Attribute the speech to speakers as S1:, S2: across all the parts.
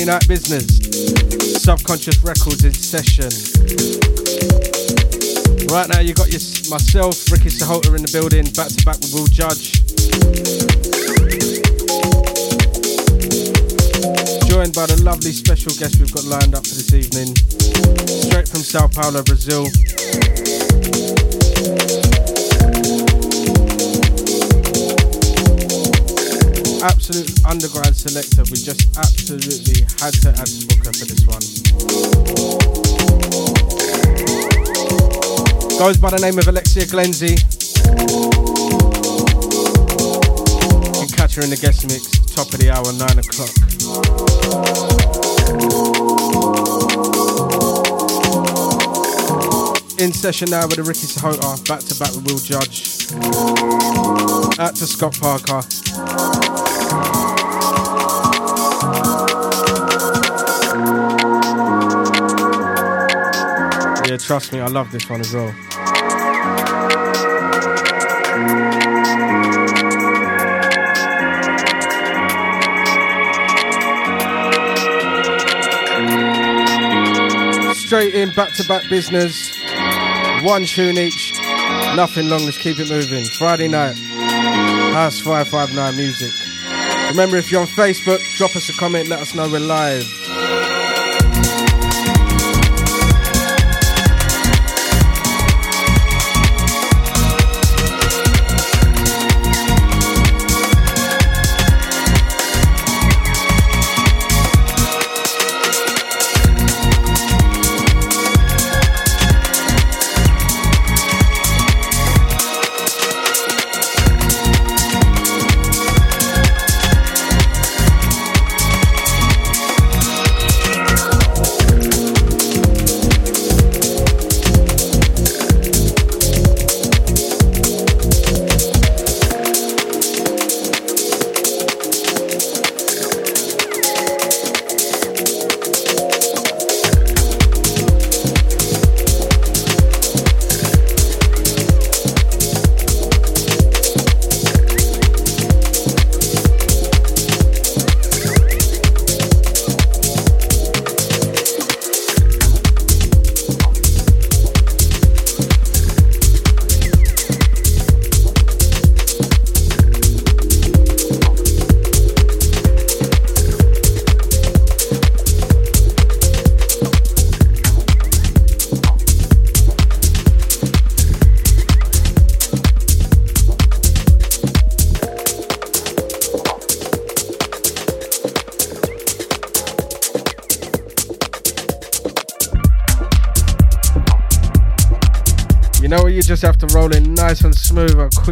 S1: Friday night business. Subconscious Records in session. Right now, you've got your, myself, Ricky Sahota in the building, back to back with Will Judge. Joined by the lovely special guest we've got lined up for this evening, straight from Sao Paulo, Brazil. Absolute underground selector. We just absolutely had to add to Booker for this one. Goes by the name of Alexia Glensy. You can catch her in the guest mix, top of the hour, 9 o'clock. In session now with the Ricky Sahota, back to back with Will Judge. Out to Scott Parker. Yeah, trust me, I love this one as well. Straight in, back to back business. One tune each. Nothing long, let's keep it moving. Friday night, House 559 Music. Remember, if you're on Facebook, drop us a comment, let us know we're live.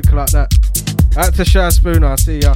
S1: Quick like that. Out to Shy Spooner, see ya.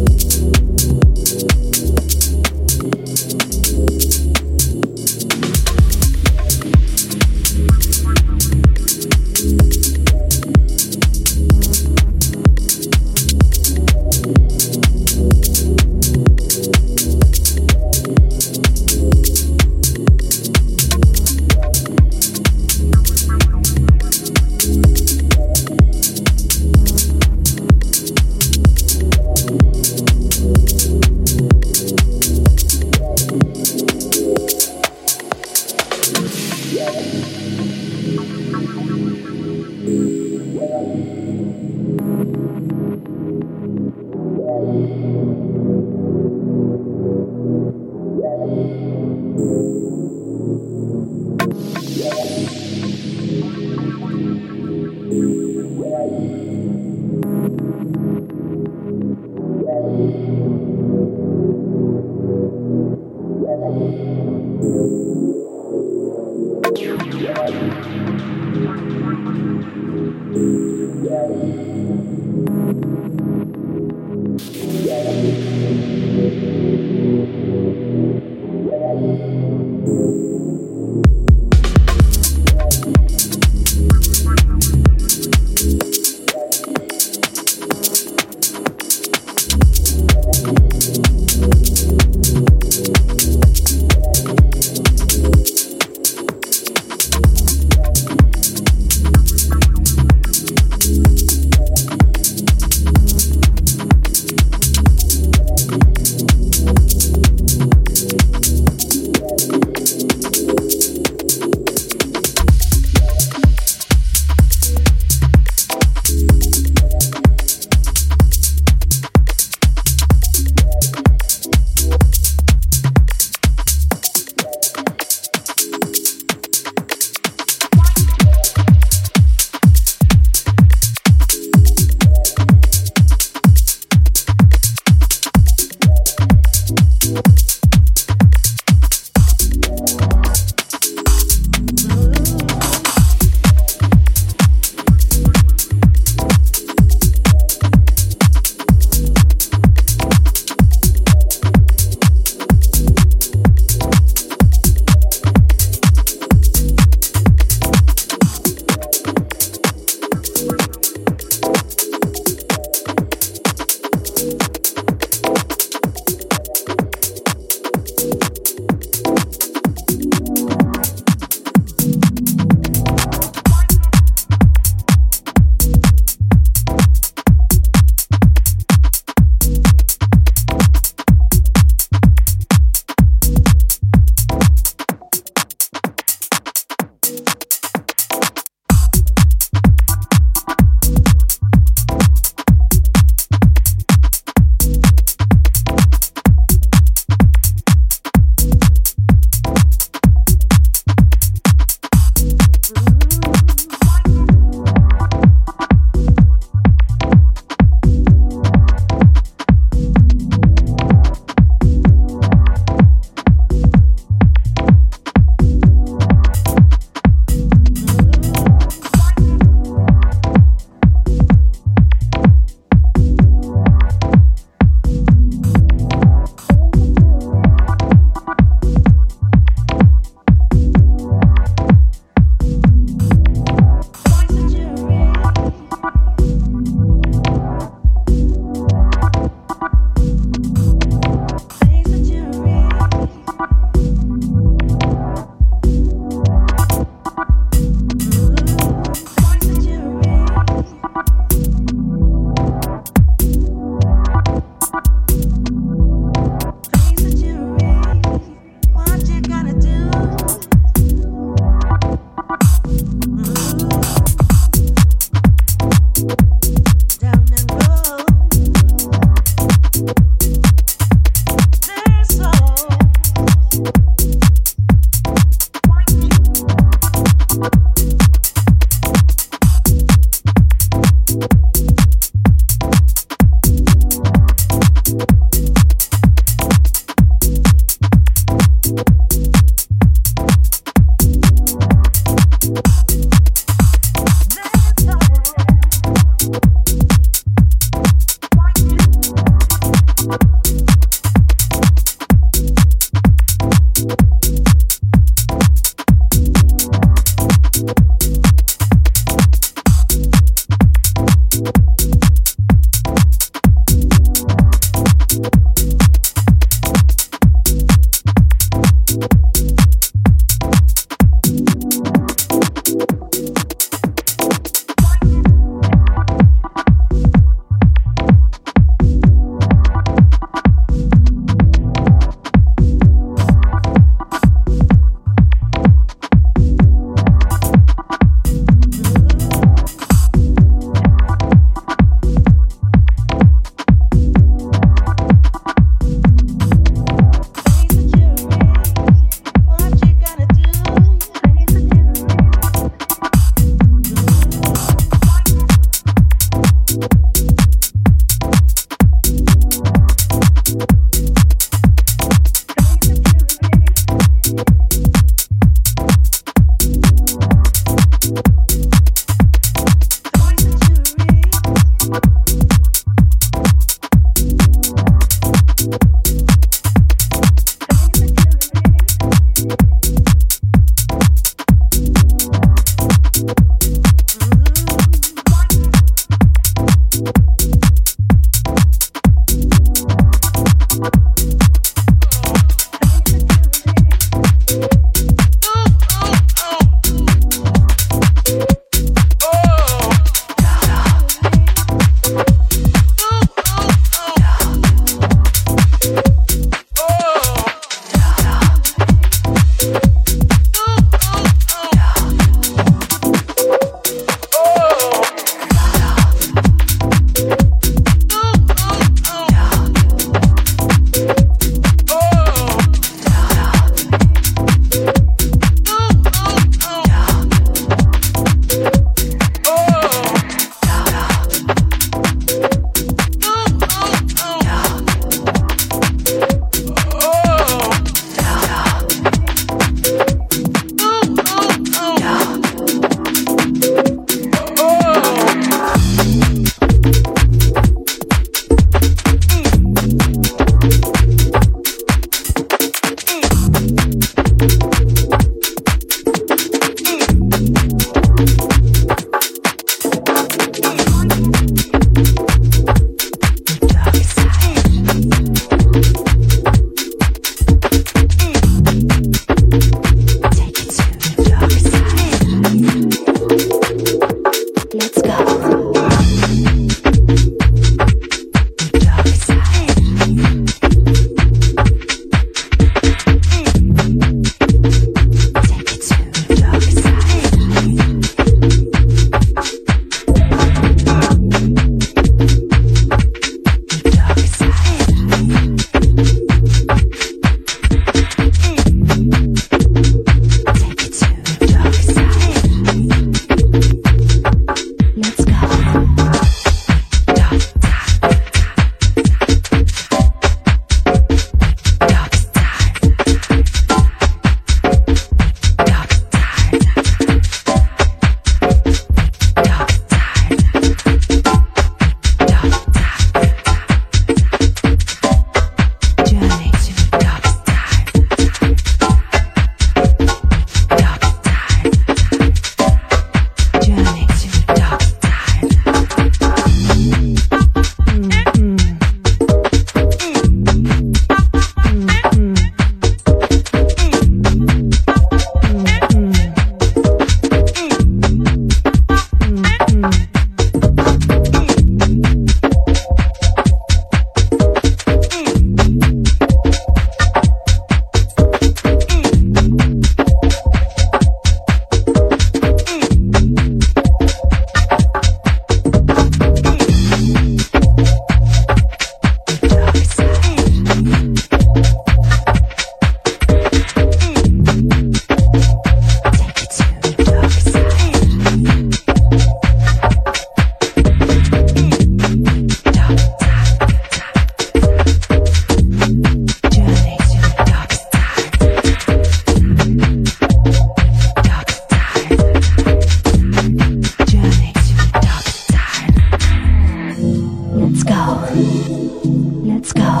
S2: Let's
S1: go.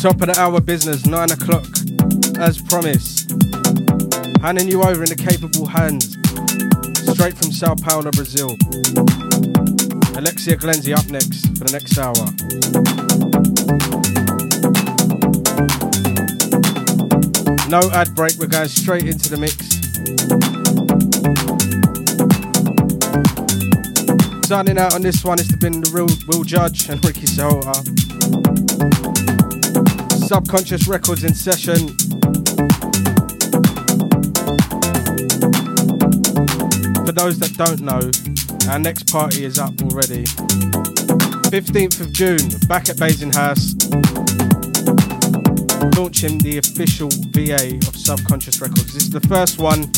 S1: Top of the hour business, 9 o'clock, as promised. Handing you over in the capable hands, straight from Sao Paulo, Brazil. Alexia Glensy up next for the next hour. No ad break, we're going straight into the mix. Signing out on this one, it's been the real Will Judge and Ricky Sahota. Subconscious Records in session. For those that don't know, our next party is up already. 15th of June, back at House, launching the official VA of Subconscious Records. This is the first one.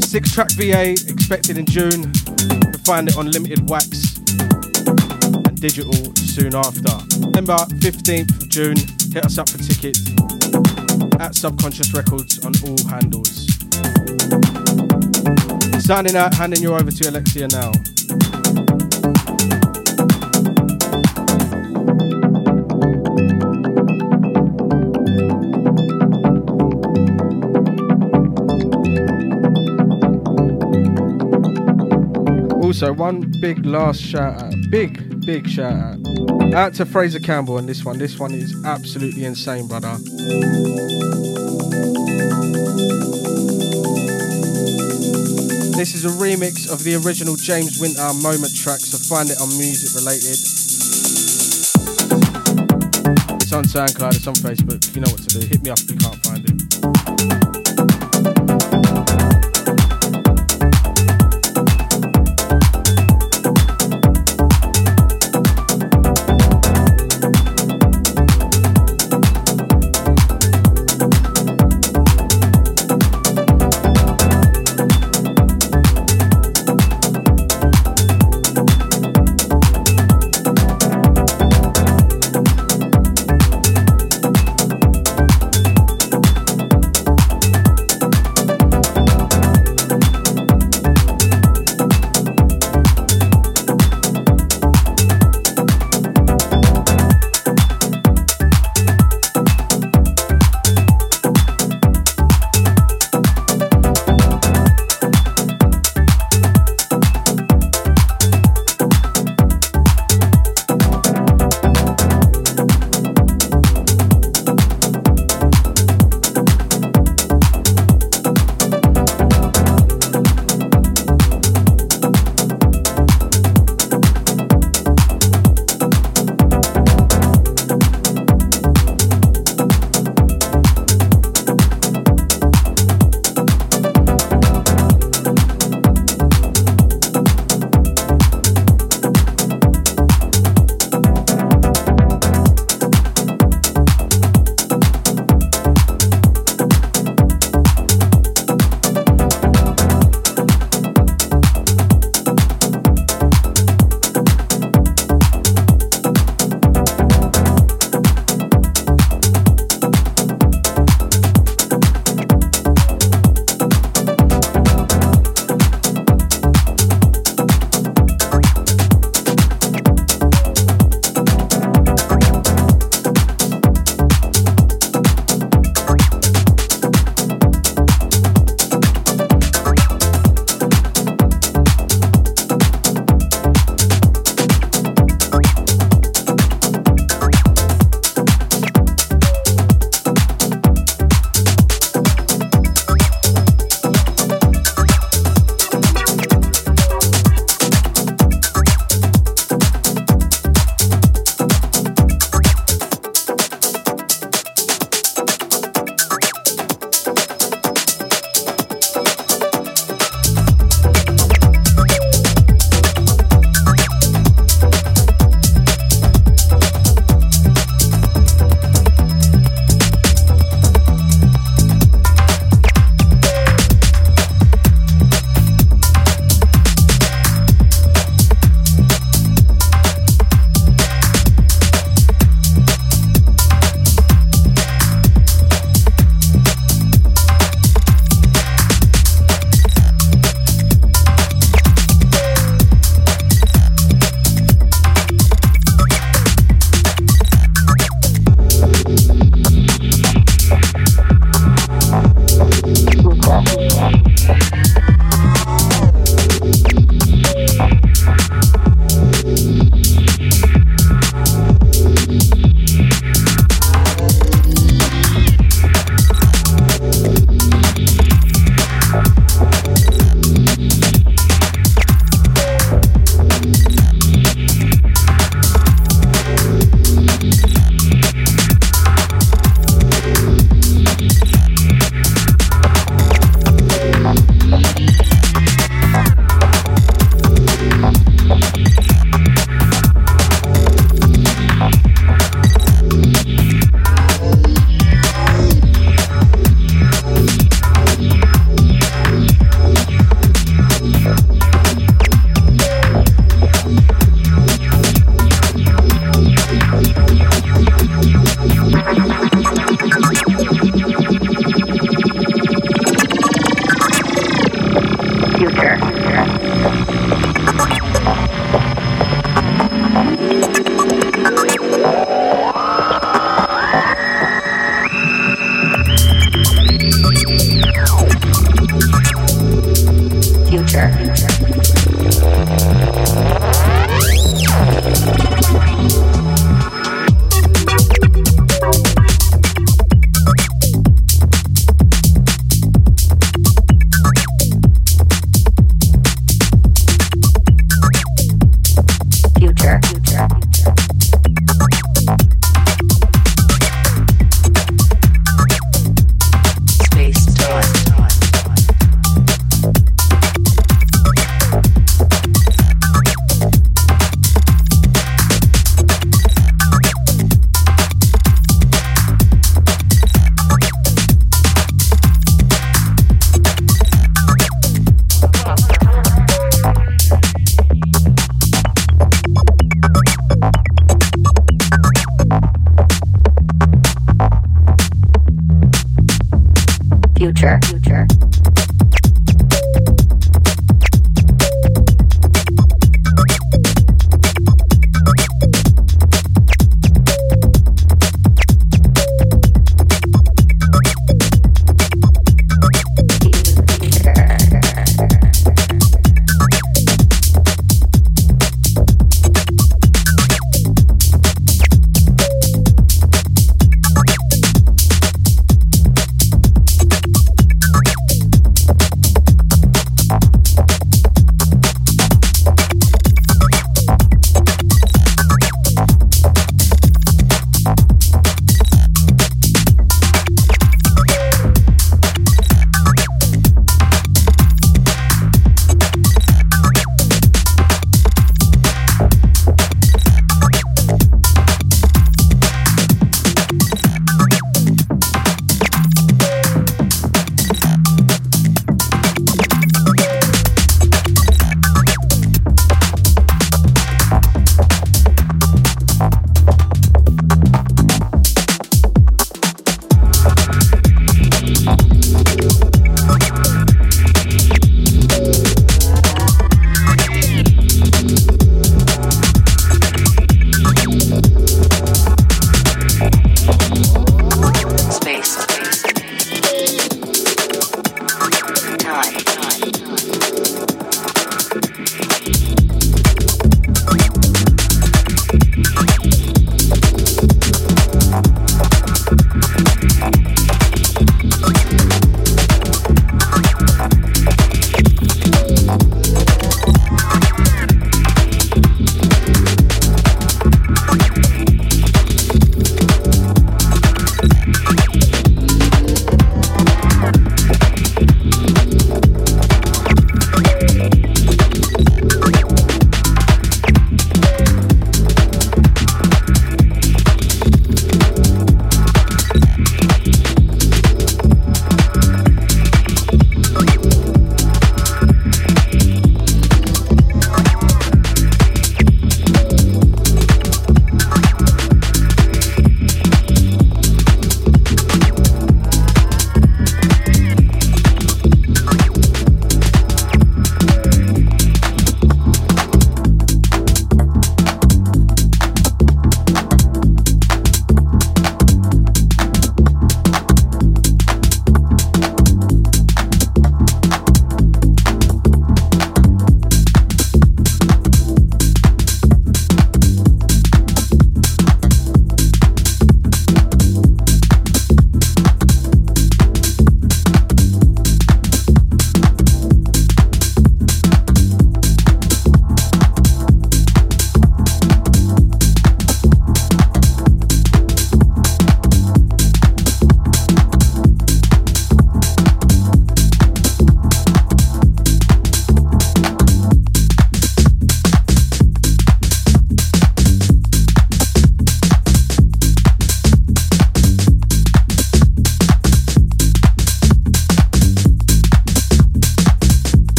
S1: Six track VA expected in June. You'll find it on limited wax and digital soon after. Remember, 15th of June, hit us up for tickets at Subconscious Records on all handles. Signing out, handing you over to Alexia now. Also, one big last shout out, big, big shout out. Out to Fraser Campbell on this one. This one is absolutely insane, brother. This is a remix of the original James Winter Moment track, so find it on Music Related. It's on SoundCloud, it's on Facebook. You know what to do. Hit me up if you can't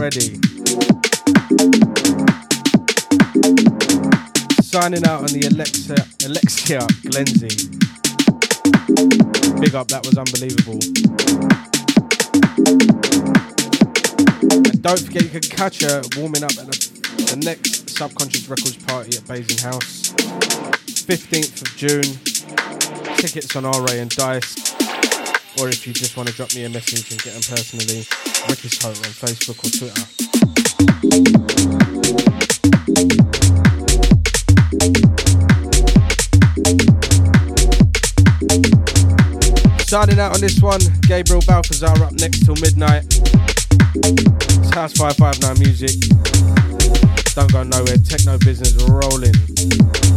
S1: already. Signing out on the Alexia, Alexia Glensy. Big up, that was unbelievable. And don't forget, you can catch her warming up at the, the next Subconscious Records party at Basing House, 15th of June. Tickets on RA and Dice. Or if you just want to drop me a message and get them personally, Ricky Sahota on Facebook or Twitter. Starting out on this one, Gabriel Balthazar up next till midnight. It's House 559 music. Don't go nowhere, techno business rolling.